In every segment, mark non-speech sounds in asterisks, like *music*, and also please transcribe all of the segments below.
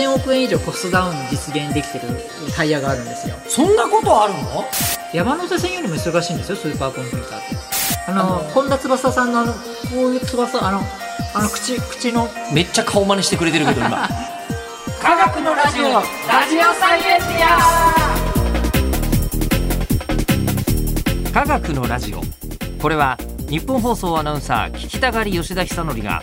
2000億円以上コストダウン実現できてるタイヤがあるんですよ。そんなことあるの？山手線よりも忙しいんですよスーパーコンピューターって。あの本田翼さんのあのこういう翼あのあの口口の。めっちゃ顔真似してくれてるけど今。*laughs* 科学のラジオラジオサイエンティ科学のラジオ。これは日本放送アナウンサー聞きたがり吉田久典が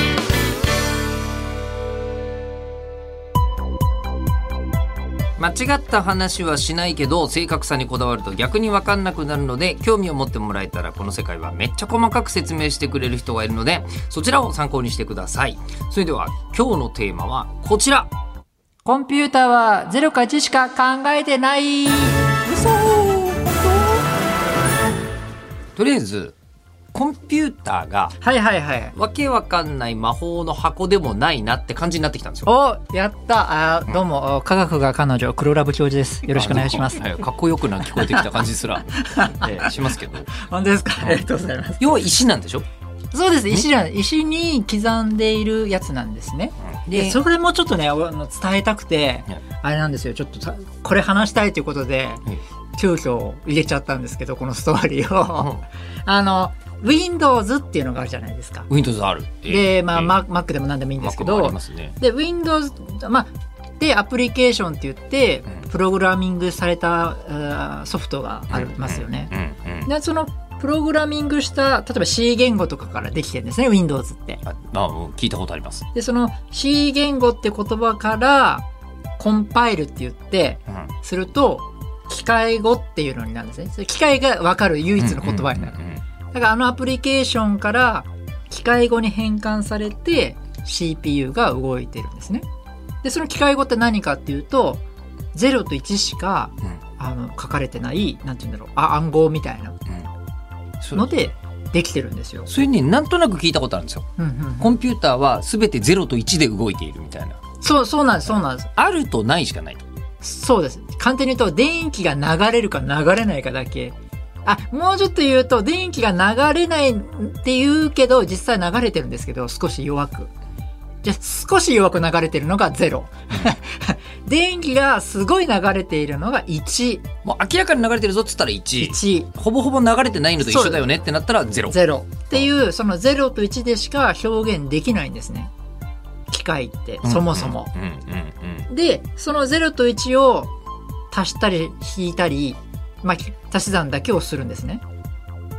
間違った話はしないけど正確さにこだわると逆に分かんなくなるので興味を持ってもらえたらこの世界はめっちゃ細かく説明してくれる人がいるのでそちらを参考にしてください。それでは今日のテーマはこちら。コンピューターは0か1しか考えてない。嘘。とりあえずコンピューターがはいはいはい。わけわかんない魔法の箱でもないなって感じになってきたんですよ。おやった。あどうも、お科学が彼女黒ラブ教授です。よろしくお願いします。あはいかっこよくな聞こえてきた感じすら、*laughs* えーしますけど。本当ですか？ありがとうございます。要は石なんでしょ？そうです。石なん石に刻んでいるやつなんですね。でそれもちょっとねあの伝えたくてはい。あれなんですよ。ちょっとさこれ話したいということで急遽入れちゃったんですけどこのストーリーを。*laughs* あの Windows っていうのがあるじゃないですか。Windows ある。でまあ、えー Mac でも何でもいいんですけど。ね。で Windows まあでアプリケーションって言ってうん。プログラミングされたソフトがありますよね。でそのプログラミングした例えば C 言語とかからできてるんですね Windows って。あまあ聞いたことあります、でその C 言語って言葉からコンパイルって言ってうん。すると機械語っていうのになるんですね。機械が分かる唯一の言葉になる。うんうんうんだからあのアプリケーションから機械語に変換されて CPU が動いてるんですね。で、その機械語って何かっていうと、0と1しか、あの、書かれてない、なんて言うんだろう、あ暗号みたいなのでできてるんですよ。それになんとなく聞いたことあるんですようんうんコンピューターは全て0と1で動いているみたいなそう、そうなんです、そうなんです。あるとないしかないとそうです。簡単に言うと、電気が流れるか流れないかだけ。あ、もうちょっと言うと、電気が流れないって言うけど、実際流れてるんですけど、少し弱く。じゃあ、少し弱く流れてるのが0。*laughs* 電気がすごい流れているのが1。もう明らかに流れてるぞっつったら1 1。ほぼほぼ流れてないのと一緒だよねってなったら0 0。っていう、その0と1でしか表現できないんですね。機械って、そもそも。で、その0と1を足したり引いたり、まあ、足し算だけをするんですね。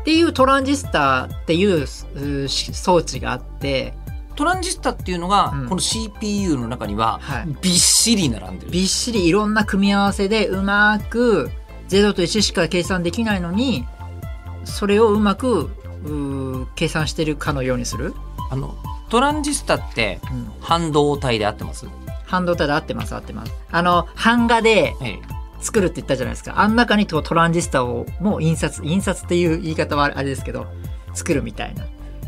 っていうトランジスタっていう装置があって、トランジスタっていうのが、うんこの CPU の中にははいびっしり並んでる、びっしりいろんな組み合わせでうまく0と1しか計算できないのに、それをうまく計算してるかのようにする。あのトランジスタってうん半導体で合ってます、半導体で合ってます合ってます。あの、版画でええ、作るって言ったじゃないですか。あん中にトトランジスタをもう印刷、印刷っていう言い方はあれですけど、作るみたいな。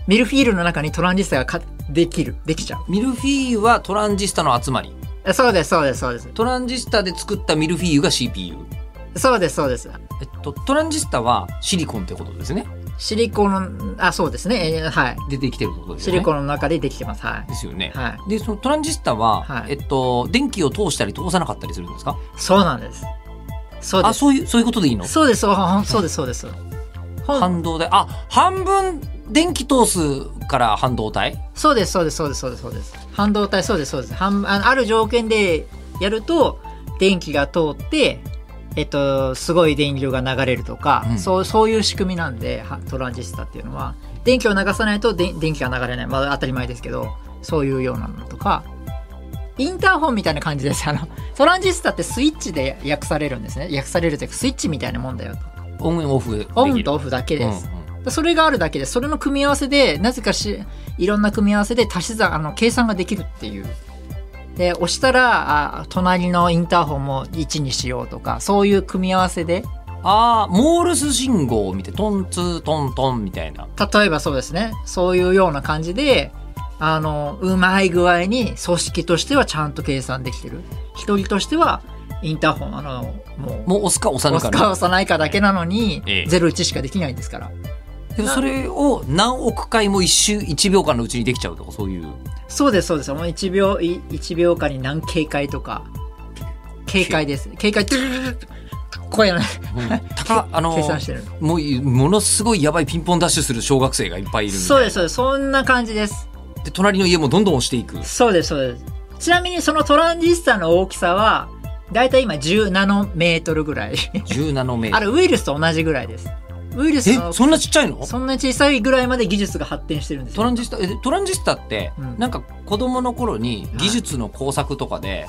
ミルフィーユの中にトランジスタがかできる、できちゃうミルフィーユはトランジスタの集まりえ。そうです、そうです、そうです。トランジスタで作ったミルフィーユが CPU そうです、そうです。えっとトランジスタはシリコンってことですねシリコン、あ、そうですね。えーはい。出てきてるってことですよねシリコンの中でできてます。はい。ですよね、はい。でそのトランジスタは、はいえっと電気を通したり通さなかったりするんですか？そうなんです。そうです。あそういうそういうことでいいの？そうです、そうです、そうです。半導体？あ半分電気通すから半導体？そうです、そうです、そうです、そうです、そうです。半導体、そうです、そうです。半あのある条件でやると、電気が通って、えっと、すごい電流が流れるとか、うんそう、そういう仕組みなんで、はトランジスタっていうのは、電気を流さないとで電気が流れない。まあ当たり前ですけど、そういうようなのとか、インターホンみたいな感じです。あの、トランジスタってスイッチで訳されるんですね。訳されるというか、スイッチみたいなもんだよと。オンオフオンとオフだけです。うんうんそれがあるだけで、それの組み合わせで、なぜかし、いろんな組み合わせで足し算、あの、計算ができるっていう。で、押したら、あ隣のインターホンも1にしようとか、そういう組み合わせでああモールス信号を見てトンツートントンみたいな例えばそうですね。そういうような感じで、あの、うまい具合に組織としてはちゃんと計算できてる。一人としては、インターホン、あの、もう、もう押すか押さないか押すか押さないかだけなのに、ええ01しかできないんですから。でもそれを何億回も一周1秒間のうちにできちゃうとかそういうそうです、そうです。もう1秒、い1秒間に何警戒とか、警戒です。警戒、トゥルルルルこうやらない。高 *laughs* あの計算してる。もうものすごいやばいピンポンダッシュする小学生がいっぱいいるそうです、そうです。そんな感じです。で隣の家もどんどん押していくそうです、そうです。ちなみにそのトランジスタの大きさは、だいたい今10ナノメートルぐらい。10ナノメーあトル *laughs* れウイルスと同じぐらいです。ウイルスのえそんなちっちゃいの？そんな小さいぐらいまで技術が発展してるんですよ。トランジスタえトランジスタって、うんなんか子供の頃に技術の工作とかで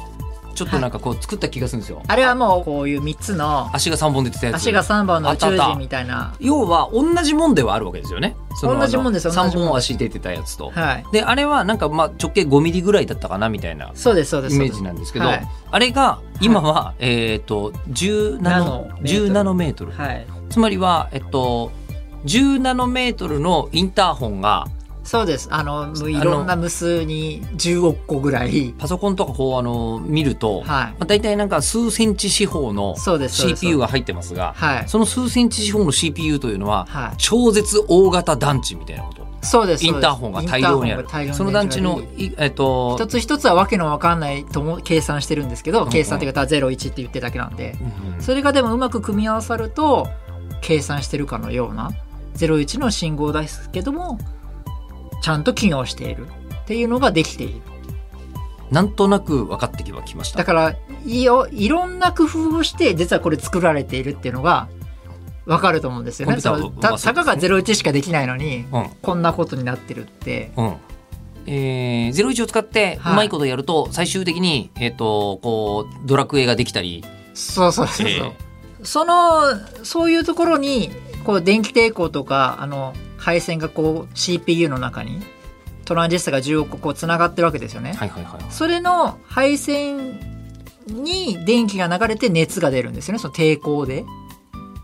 ちょっとなんかこう作った気がするんですよ、あれはもうこういう3つの足が3本出てたやつ。足が3本の宇宙人みたいな。要は同じもんではあるわけですよね。同じもんですあの3同じもん本足出てたやつと、はい。であれはなんかまあ直径5ミリぐらいだったかなみたいなそうです、そうです。イメージなんですけど、はい。あれが今は、えっ、と10ナノ10ナノメートル、はい。つまりはえっと10ナノメートルのインターホンがそうです。あの、いろんな無数に10億個ぐらい。パソコンとかこうあの見ると、はい。まあ、大体なんか数センチ四方の CPU が入ってますがはい。その数センチ四方の CPU というのははい。超絶大型団地みたいなことそうです。インターホンが大量にあるその団地のいえっと一つ一つはわけのわかんないとも計算してるんですけど、うん計算っていうか01って言ってるだけなんで、うんそれがでもうまく組み合わさると計算してるかのような01の信号ですけどもちゃんと機能しているっていうのができている。なんとなく分かってきました。だからいよいろんな工夫をして実はこれ作られているっていうのが分かると思うんですよね。たたかが01しかできないのにうん。こんなことになってるって。うん。えー、01を使ってうはい。まいことやると最終的に、えっとこうドラクエができたり、そうそうそうそう、えそのそういうところにこう電気抵抗とかあの配線がこう CPU の中にトランジスタが10億個こうつながってるわけですよね。はいはいはいそれの配線に電気が流れて熱が出るんですよねその抵抗で。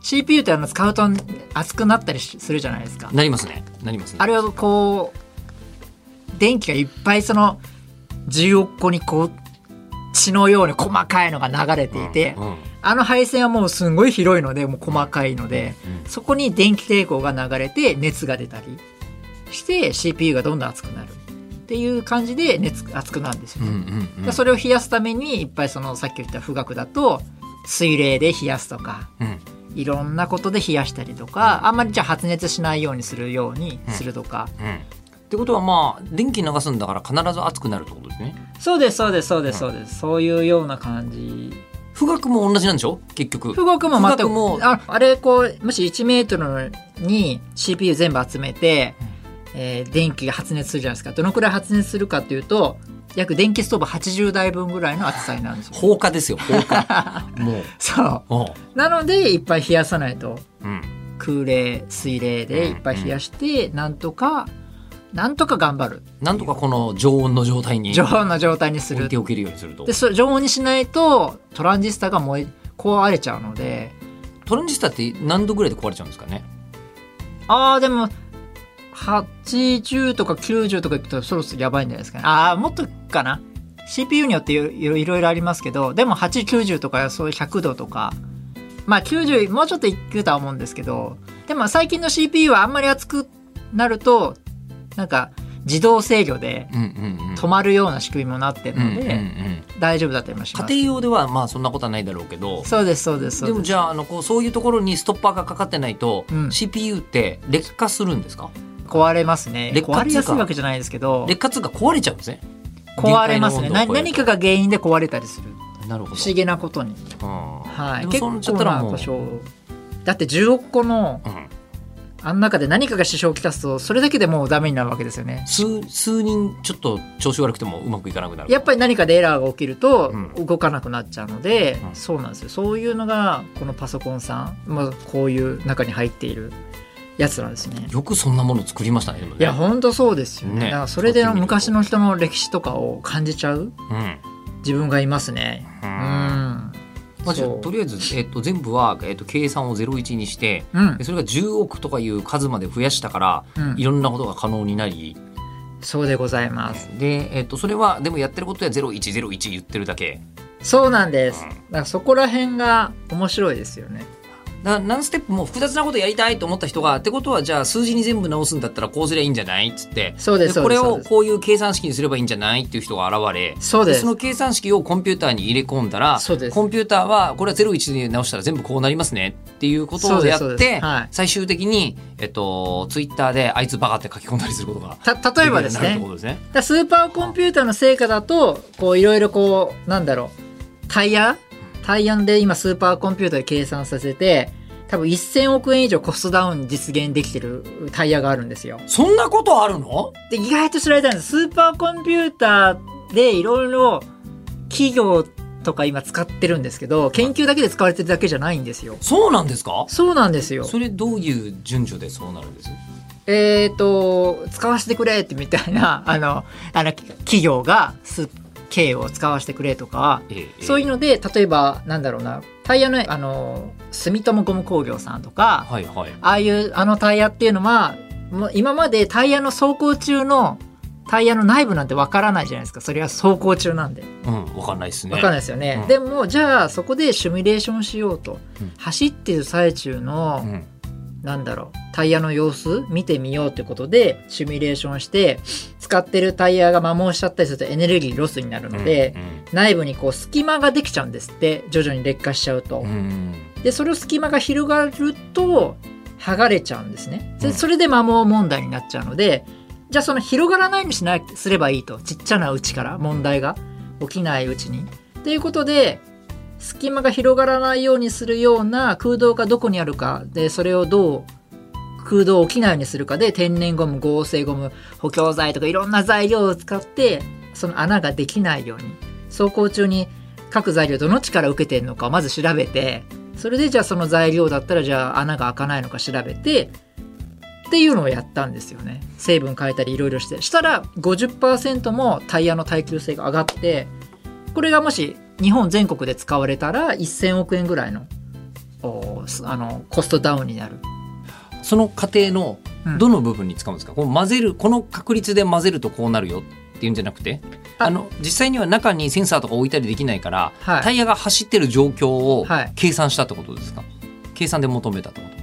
CPU ってあの使うと熱くなったりしするじゃないですか。なりますねなりますねあれはこう電気がいっぱいその10億個にこう血のように細かいのが流れていて、うんうんあの配線はもうすんごい広いのでもう細かいのでそこに電気抵抗が流れて熱が出たりして CPU がどんどん熱くなるっていう感じで熱熱くなるんですようんうね。んうん。でそれを冷やすためにいっぱいそのさっき言った富岳だと水冷で冷やすとかうん。いろんなことで冷やしたりとかあんまりじゃあ発熱しないようにするようにするとか、うん。ってことはまあ電気流すんだから必ず熱くなるってことですね。そうですそうですそうですそうです、そういうような感じ富岳も同じなんでしょ？結局。富岳も全く。も。ああれこうもし1メートルに CPU 全部集めて、えー電気が発熱するじゃないですか。どのくらい発熱するかっていうと約電気ストーブ80台分ぐらいの厚さになるんですよ。放火ですよ放火。*laughs* もう。そう。なのでいっぱい冷やさないと。うん。空冷水冷でいっぱい冷やして、なんとかなんとか頑張る。なんとかこの常温の状態に常温の状態にする。置いておけるようにすると。でそれ常温にしないとトランジスタが燃え壊れちゃうので。トランジスタって何度ぐらいで壊れちゃうんですかね？ああでも80とか90とかいくとそろそろやばいんじゃないですかね。ああもっとかな？CPU によっていろいろありますけどでも890とかそういう100度とか。まあ90もうちょっといくとは思うんですけどでも最近の CPU はあんまり熱くなるとなんか自動制御で止まるような仕組みもなってるのでん大丈夫だったりもします。家庭用ではまあそんなことはないだろうけど。そうですそうですでもじゃああのこうそういうところにストッパーがかかってないと、うん。CPU って劣化するんですか？壊れますね。劣化壊れやすいわけじゃないですけど。劣化つうか壊れちゃうんですね。壊れますね。何かが原因で壊れたりする。なるほど。不思議なことに。うんはい。結構な故障。だって10億個のうんあん中で何かが支障をきたすとそれだけでもうダメになるわけですよね。数数人ちょっと調子悪くてもうまくいかなくなる。やっぱり何かでエラーが起きるとうん動かなくなっちゃうので、うん。そうなんですよ。そういうのがこのパソコンさん、まあ、こういう中に入っているやつなんですね。よくそんなもの作りましたねね。いや本当そうですよね。ね。それで昔の人の歴史とかを感じちゃううん。自分がいますね。ううんんまあ、じゃとりあえず、えっと、全部は、えっと、計算を01にしてうん。でそれが10億とかいう数まで増やしたからうん。いろんなことが可能になり。そうでございます。で、えっと、それはでもやってることは0101言ってるだけ。そうなんです。うん。だからそこら辺が面白いですよねだ何ステップも複雑なことやりたいと思った人がってことはじゃあ数字に全部直すんだったらこうすりゃいいんじゃない？っつって。そうでこれをこういう計算式にすればいいんじゃない？っていう人が現れ。そうです。その計算式をコンピューターに入れ込んだらそうです。コンピューターはこれは01で直したら全部こうなりますねっていうことをやって、はい。最終的に、えっと、ツイッターであいつバカって書き込んだりすることがた例えばですね。ですね。スーパーコンピューターの成果だとこういろいろこうなんだろう。タイヤタイヤで今スーパーコンピューターで計算させて多分1000億円以上コストダウン実現できてるタイヤがあるんですよ。そんなことあるの？で意外と知られたんですスーパーコンピューターでいろいろ企業とか今使ってるんですけど研究だけで使われてるだけじゃないんですよ。そうなんですか？そうなんですよ。それどういう順序でそうなるんです？えっ、と、使わせてくれってみたいな、あの、あの、企業がス経を使わせてくれとか、ええそういうので、例えば、なんだろうな、タイヤの、あの、住友ゴム工業さんとか、はいはいああいう、あのタイヤっていうのは、もう今までタイヤの走行中の、タイヤの内部なんてわからないじゃないですか。それは走行中なんで。うんわかんないですねわかんないですよね。うんでも、じゃあ、そこでシミュレーションしようと。うん走ってる最中の、うんなんだろう。タイヤの様子見てみようってことでシミュレーションして使ってるタイヤが摩耗しちゃったりするとエネルギーロスになるので、内部にこう隙間ができちゃうんですって徐々に劣化しちゃうと。うん、うんでその隙間が広がると剥がれちゃうんですね。うん。でそれで摩耗問題になっちゃうのでじゃあその広がらないようにしなすればいいと。ちっちゃなうちから問題が起きないうちに。っていうことで隙間が広がらないようにするような空洞がどこにあるかでそれをどう空洞を起きないようにするかで天然ゴム合成ゴム補強材とかいろんな材料を使ってその穴ができないように走行中に各材料どの力を受けてるのかをまず調べてそれでじゃあその材料だったらじゃあ穴が開かないのか調べてっていうのをやったんですよね。成分変えたりいろいろして。したら50%もタイヤの耐久性が上がってこれがもし日本全国で使われたら1000億円ぐらいのあのコストダウンになる。その過程のうん。どの部分に使うんですか、この混ぜるこの確率で混ぜるとこうなるよっていうんじゃなくてあ。あの実際には中にセンサーとか置いたりできないから、はい。タイヤが走ってる状況をはい。計算したってことですか、計算で求めたってこと。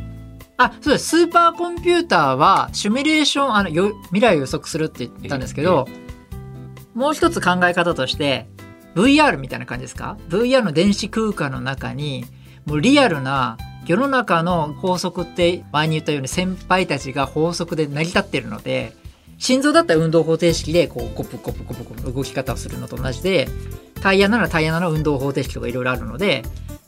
あそうです。スーパーコンピューターはシミュレーションあのよ未来を予測するって言ったんですけど、もう一つ考え方として VR みたいな感じですか？VR の電子空間の中にもうリアルな世の中の法則って前に言ったように先輩たちが法則で成り立ってるので心臓だったら運動方程式でこうコプコプコプコプ動き方をするのと同じでタイヤならタイヤなら運動方程式とかいろいろあるので、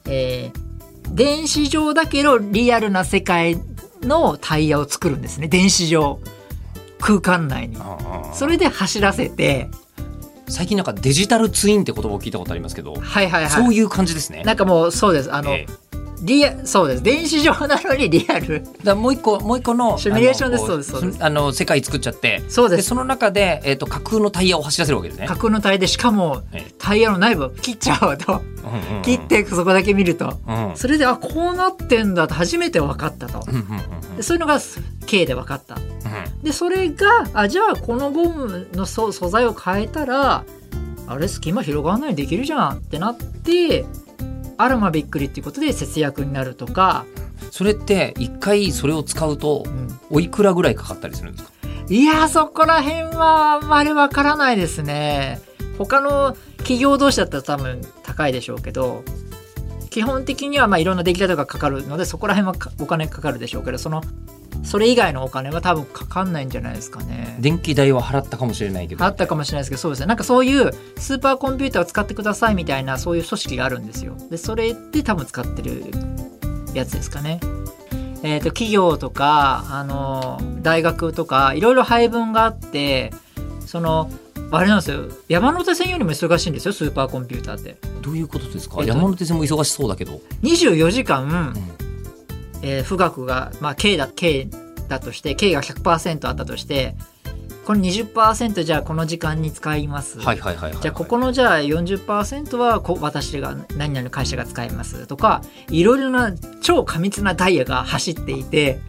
えー電子上だけどリアルな世界のタイヤを作るんですね電子上空間内にそれで走らせて最近なんかデジタルツインって言葉を聞いたことありますけど、はいはいはい。そういう感じですね。なんかもうそうです。あの、ええリアそうです。電子上なのにリアル。だもう一個もう一個のシミュレーションです。そうですそうです。あの世界作っちゃって。そうです。でその中で、えっと架空のタイヤを走らせるわけですね。架空のタイヤでしかもええ。タイヤの内部を切っちゃうと。うんうんうん。切ってそこだけ見ると。うんそれであこうなってんだと初めて分かったと。うんうんうんでそういうのが K で分かった。うん。でそれがあじゃあこのゴムの素素材を変えたらあれ隙間広がらないでできるじゃんってなってあらまびっくりっていうことで節約になるとか、それって一回それを使うとうん。おいくらぐらいかかったりするんですか？いやそこら辺はあんまりわからないですね。他の企業同士だったら多分高いでしょうけど基本的にはまあいろんな出来方がかかるのでそこら辺はかお金かかるでしょうけどそのそれ以外のお金は多分かかんないんじゃないですかね。電気代は払ったかもしれないけど。あったかもしれないですけどそうですね。なんかそういうスーパーコンピューターを使ってくださいみたいなそういう組織があるんですよ。でそれで多分使ってるやつですかね。えっ、と企業とかあの大学とかいろいろ配分があってそのあれなんですよ。山手線よりも忙しいんですよスーパーコンピューターって。どういうことですか、えっと山手線も忙しそうだけど、24時間、うんえー富岳が、まあ、K だ K だとして K が100%あったとしてこの20%じゃあこの時間に使います、はいはいはいはいじゃあここのじゃあ40%はこ私が何々の会社が使いますとかいろいろな超過密なダイヤが走っていて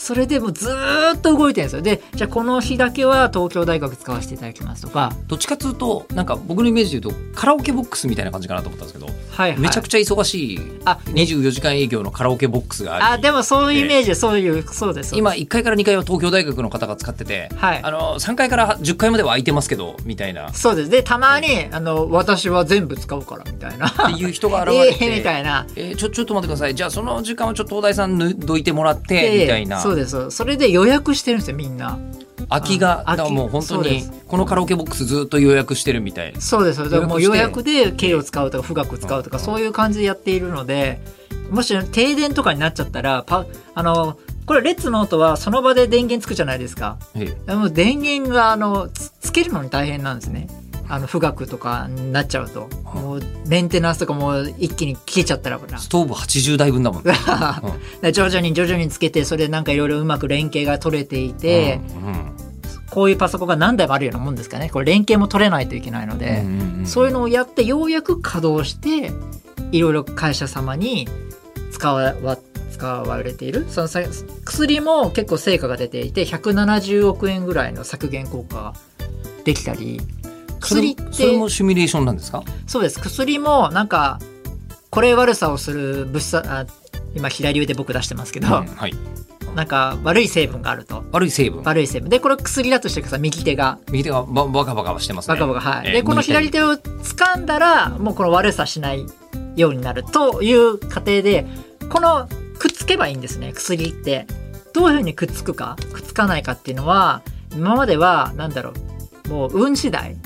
それでもうずーっと動いてるんですよ。でじゃあこの日だけは東京大学使わせていただきますとか、どっちかというとなんか僕のイメージで言うとカラオケボックスみたいな感じかなと思ったんですけど、はいはい、めちゃくちゃ忙しいあ24時間営業のカラオケボックスがありあでもそういうイメージそういうそうです。今1階から2階は東京大学の方が使ってて、はい。あの3階から10階までは空いてますけどみたいな。っそうです。でたまにあの私は全部使うからみたいな。ていう人が現れて、*laughs* ええみたいな。えーちょちょっと待ってください。じゃあその時間はちょっと東大さんぬどいてもらって、みたいなそうです。それで予約してるんですよみんな。空きがあだもう本当にこのカラオケボックスずっと予約してるみたいな。そうです。もう予予約で経を使うとか富岳使うとかうん。そういう感じでやっているのでもし停電とかになっちゃったらパあのこれレッツノートはその場で電源つくじゃないですか。ええ。もう電源があのつつけるのに大変なんですねあの富岳とかになっちゃうともうメンテナンスとかもう一気に消えちゃったらストーブ80台分だもん *laughs* 徐々に徐々につけてそれでなんかいろいろうまく連携が取れていて、うんうんこういうパソコンが何台もあるようなもんですかね。これ連携も取れないといけないので、うんうんうんそういうのをやってようやく稼働していろいろ会社様に使わ使われている。そのさ薬も結構成果が出ていて170億円ぐらいの削減効果ができたり薬ってそれもシミュレーションなんですか？そうです。薬もなんかこれ悪さをする物質あ今左腕僕出してますけど、うんはい、なんか悪い成分があると。悪い成分。悪い成分。でこれ薬だとしてください。右手が。右手がババカバカしてますね。バカバカはい、えーでこの左手を掴んだらもうこの悪さしないようになるという過程でこのくっつけばいいんですね。薬って。どういうふうにくっつくかくっつかないかっていうのは今まではなんだろう。もう運次第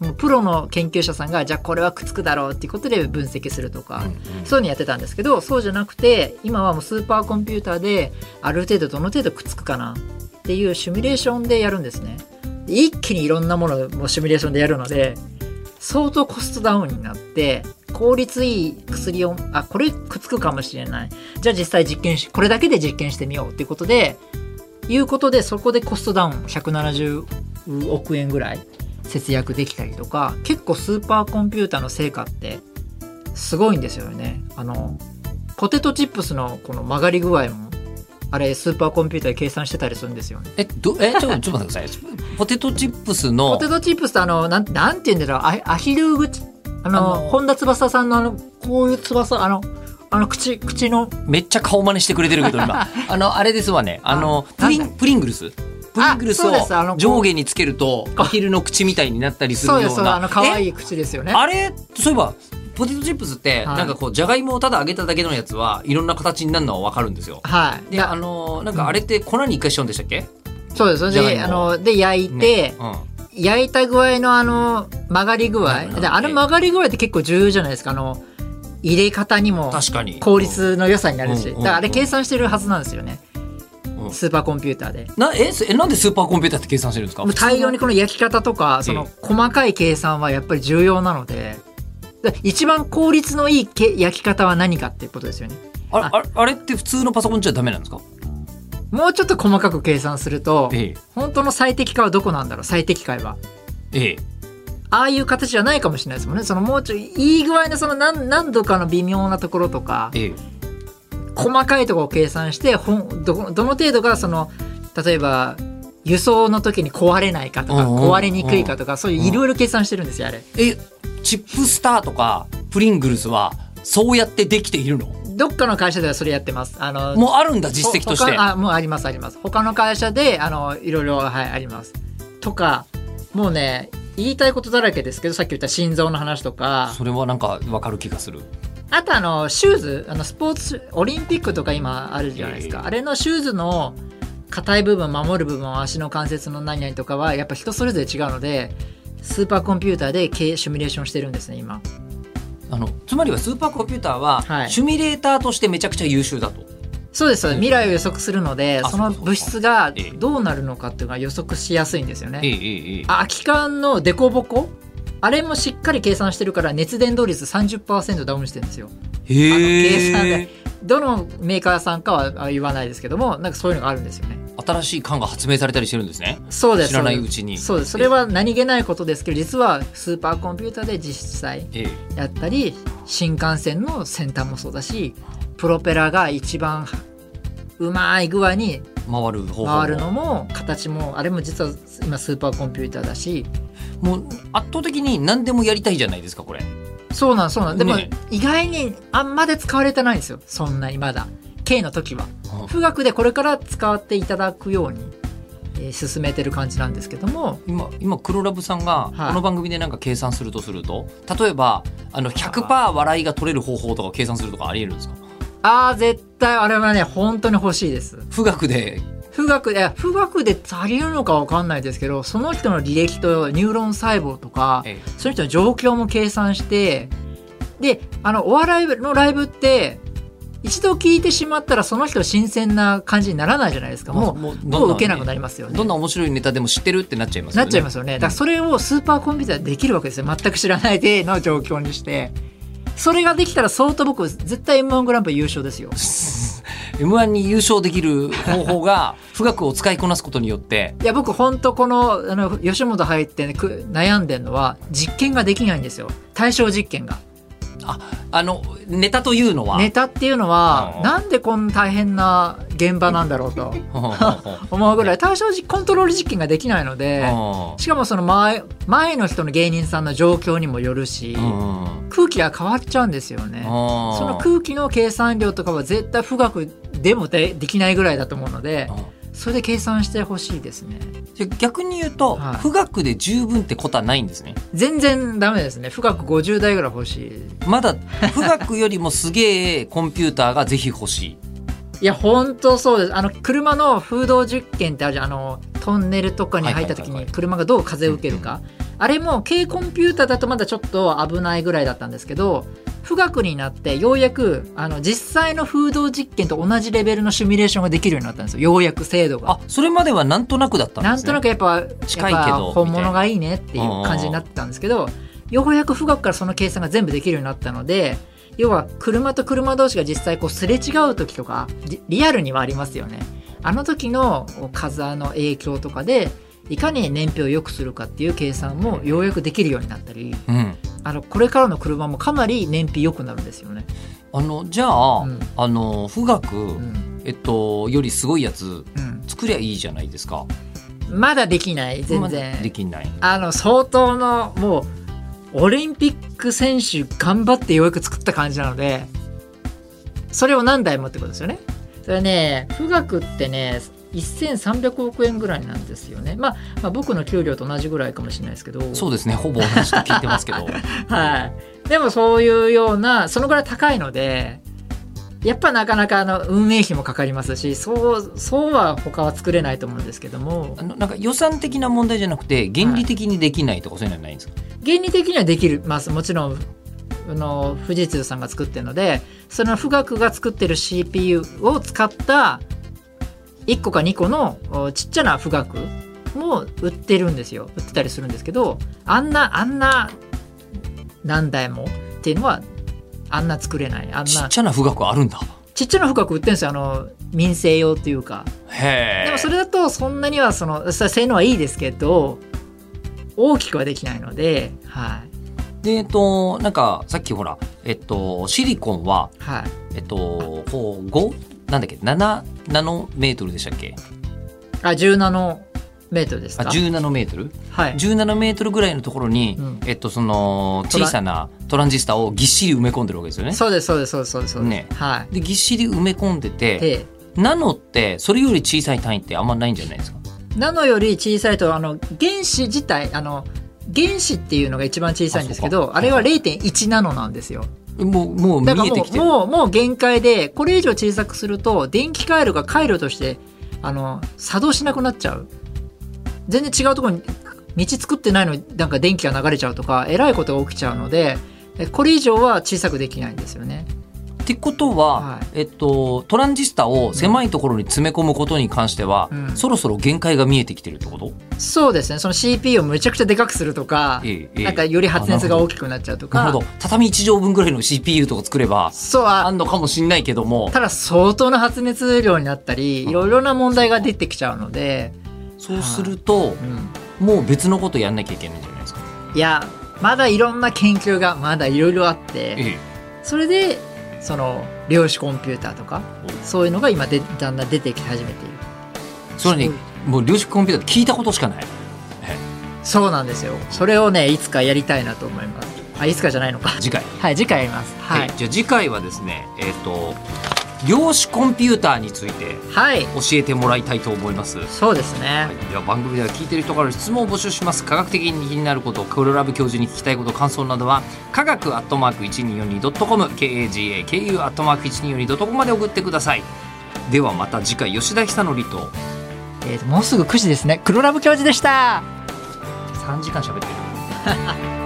もうプロの研究者さんがじゃあこれはくっつくだろうっていうことで分析するとか、うんうん。そういうのやってたんですけどそうじゃなくて今はもうスーパーコンピューターである程度どの程度くっつくかなっていうシミュレーションでやるんですね。一気にいろんなものをもうシミュレーションでやるので相当コストダウンになって効率いい薬をあこれくっつくかもしれない。じゃあ実際実験しこれだけで実験してみようっていうことでいうことでそこでコストダウン170億円ぐらい節約できたりとか結構スーパーコンピューターの成果ってすごいんですよね。あのポテトチップスのこの曲がり具合もあれスーパーコンピューターで計算してたりするんですよね。えどえちょっとちょっと待ってください。ポテトチップスのポテトチップスってあのなんなんて言うんだろう。アアヒル口あのあの本田翼さんのあのこういう翼あのあの口口の。めっちゃ顔真似してくれてるけど今。*laughs* あのあれですわね。あのプリンプリングルスプリングルスそうです。あのを上下につけるとアヒルの口みたいになったりするような。そうあの可愛いい口ですよね。あれ？そういえばポテトチップスってはい。なんかこうじゃがいもをただ揚げただけのやつはいろんな形になるのはわかるんですよ。はい。であのなんかあれって粉に一回しちゃうんでしたっけ、そうですであので焼いて、ね。うん。焼いた具合のあの曲がり具合、うんであの曲がり具合って結構重要じゃないですか。あの入れ方にも確かに。効率の良さになるし、だからあれ計算してるはずなんですよね、うん。スーパーコンピューターで。なええなんでスーパーコンピューターって計算してるんですか？大量にこの焼き方とかその細かい計算はやっぱり重要なので。で一番効率のいいけ焼き方は何かっていうことですよね。あれあ。れあれって普通のパソコンじゃダメなんですか？もうちょっと細かく計算するとえ本当の最適化はどこなんだろう？最適解は。ええ。えああいう形じゃないかもしれないですもんね。そのもうちょいいい具合のその何何度かの微妙なところとかええ細かいところを計算してほんどどの程度がその例えば輸送の時に壊れないかとかうんうん壊れにくいかとかそういういろいろ計算してるんですよあれ。えチップスターとかプリングルスはそうやってできているの？どっかの会社ではそれやってます。あのもうあるんだ実績として。他あもうありますあります。他の会社であのいろいろはいあります。とかもうね言いたいことだらけですけどさっき言った心臓の話とか。それはなんかわかる気がするあとあのシューズあのスポーツオリンピックとか今あるじゃないですか、ええ。あれのシューズの硬い部分守る部分足の関節の何々とかはやっぱ人それぞれ違うのでスーパーコンピューターで経シミュレーションしてるんですね今。あのつまりはスーパーコンピューターは、はい。シミュレーターとしてめちゃくちゃ優秀だと。そうですそうです。未来を予測するのでその物質がええ。どうなるのかっていうのが予測しやすいんですよね、ええ空き缶のデコボコあれもしっかり計算してるから熱伝導率30%ダウンしてるんですよ。へ計算えでどのメーカーさんかはあ言わないですけどもなんかそういうのがあるんですよね。当新しい缶が発明されたりしてるんですね。そうです知らないうちにそうです。それは何気ないことですけど実はスーパーコンピューターで実際ええ。やったり新幹線の先端もそうだしプロペラが一番うまい具合に回る方法も。回るのも形もあれも実は今スーパーコンピューターだしもう圧倒的に何でもやりたいじゃないですかこれ。そうなんそうなん。でもね。意外にあんまで使われてないんですよ。そんなにまだ。K の時は。うん富岳でこれから使っていただくように、えー進めてる感じなんですけども。今今黒ラブさんがはい。この番組でなんか計算するとすると、例えばあの100%笑いが取れる方法とかを計算するとかありえるんですか？ああ絶対あれはね本当に欲しいです。富岳で富岳で富岳で足りるのかわかんないですけどその人の履歴とニューロン細胞とかえその人の状況も計算してであのお笑いのライブって一度聞いてしまったらその人新鮮な感じにならないじゃないですか。もうもうもう受けなくなりますよね。どんな面白いネタでも知ってるってなっちゃいますよね。なっちゃいます。よねだからそれをスーパーコンピューターでできるわけですよ。全く知らないでの状況にしてそれができたら相当僕絶対 m 1グランプリ優勝ですよ。m 1に優勝できる方法が *laughs* 富岳を使いこなすことによって。いや僕本当このあの吉本入って、ね、く悩んでるのは実験ができないんですよ。対象実験があのネタというのは？ネタっていうのはうんなんでこんな大変な現場なんだろうとタ *laughs* 思うぐらい対象実コントロール実験ができないのでしかもその前前の人の芸人さんの状況にもよるし空気が変わっちゃうんですよね。そその空気の計算量とかは絶対富岳でもでできないぐらいだと思うのでそれで計算してほしいですね。じゃあ逆に言うと、はい。富岳で十分ってことはないんですね。全然ダメですね。富岳50代ぐらい欲しい。まだ富岳よりもすげえコンピューターがぜひ欲しい。*laughs* いや本当そうです。あの車の風洞実験ってあるじゃん。あのトンネルとかに入った時はいはいはいはい。に車がどう風を受けるかあれも軽コンピューターだとまだちょっと危ないぐらいだったんですけど富岳になってようやくあの実際の風洞実験と同じレベルのシミュレーションができるようになったんですよ。ようやく精度が。あそれまではなんとなくだったんですね。なんとなくやっぱ近いけど本物がいいねっていう感じになってたんですけどようやく富岳からその計算が全部できるようになったので要は車と車同士が実際こうすれ違う時とかリリアルにはありますよね。あの時の風の影響とかでいかに燃費を良くするかっていう計算もようやくできるようになったりうんあのこれからの車もかなり燃費良くなるんですよね。あのじゃあ、うんあの富岳、うんえっとよりすごいやつうん、作りゃいいじゃないですかまだできない全然。できないあの相当のもうオリンピック選手頑張ってようやく作った感じなのでそれを何台もってことですよね。それね富岳ってね1300億円ぐらいなんですよね、まあ、まあ僕の給料と同じぐらいかもしれないですけど。そうですね。ほぼ同じと聞いてますけど。*laughs* はい、でもそういうようなそのぐらい高いのでやっぱなかなかあの運営費もかかりますしそうそうは他は作れないと思うんですけども。あのなんか予算的な問題じゃなくて原理的にできないとかそういうのはないんですか、原理的にはできます。もちろんあの富士通さんが作ってるのでその富岳が作ってる CPU を使った1個か2個のおちっちゃな富岳も売ってるんですよ。売ってたりするんですけどあんなあんな何台もっていうのはあんな作れない。あんな。ちっちゃな富岳あるんだ。ちっちゃな富岳売ってるんですよ。あの民生用っていうか。へえ。でもそれだとそんなにはその性能はいいですけど大きくはできないのではい。でえっとなんかさっきほらえっとシリコンははい。えっとこう5なんだっけ？7ナノメートルでしたっけ？あ10ナノメートルですあか10ナノメートル？はい。10ナノメートルぐらいのところに、うん。えっとその小さなトランジスタをぎっしり埋め込んでるわけですよね。そうですそうですそうですそうです。ね。はでぎっしり埋め込んでてナノってそれより小さい単位ってあんまないんじゃないですか？ナノより小さいとあの原子自体あの原子っていうのが一番小さいんですけどあれは0.1ナノなんですよもうもう見えてきてる。うもうもう限界でこれ以上小さくすると電気回路が回路としてあの作動しなくなっちゃう全然違うところに道作ってないのになんか電気が流れちゃうとかえらいことが起きちゃうのでこれ以上は小さくできないんですよねってことは、はい。えっと、トランジスタを狭いところに詰め込むことに関しては、うん。そろそろ限界が見えてきてるってこと、そうですね。その CPU をむちゃくちゃでかくするとか、ええええ。なんかより発熱が大きくなっちゃうとか。なるほど。畳1畳分ぐらいの CPU とか作ればそうあ。あんのかもしんないけども。ただ相当な発熱量になったりいろいろな問題が出てきちゃうので、そうするとうん、もう別のことやんなきゃいけないんじゃないですか？いやまだいろんな研究がまだいろいろあってえ。それでその量子コンピューターとかそういうのが今でだんだん出てき始めている。それにもう量子コンピューターって聞いたことしかない。そうなんですよ。それをねいつかやりたいなと思います。あいつかじゃないのか。次回。はい次回やります。はい。じゃあ次回はですね、えっ、と量子コンピューターについてはい、教えてもらいたいと思います。そうですね、はい、では番組では聞いてる人から質問を募集します。科学的に気になること黒ラブ教授に聞きたいこと感想などは科学アットマーク 1242.com KAGAKU アットマーク 1242.com まで送ってください。ではまた次回吉田久典と。えーともうすぐ9時ですね。黒ラブ教授でした。3時間喋ってる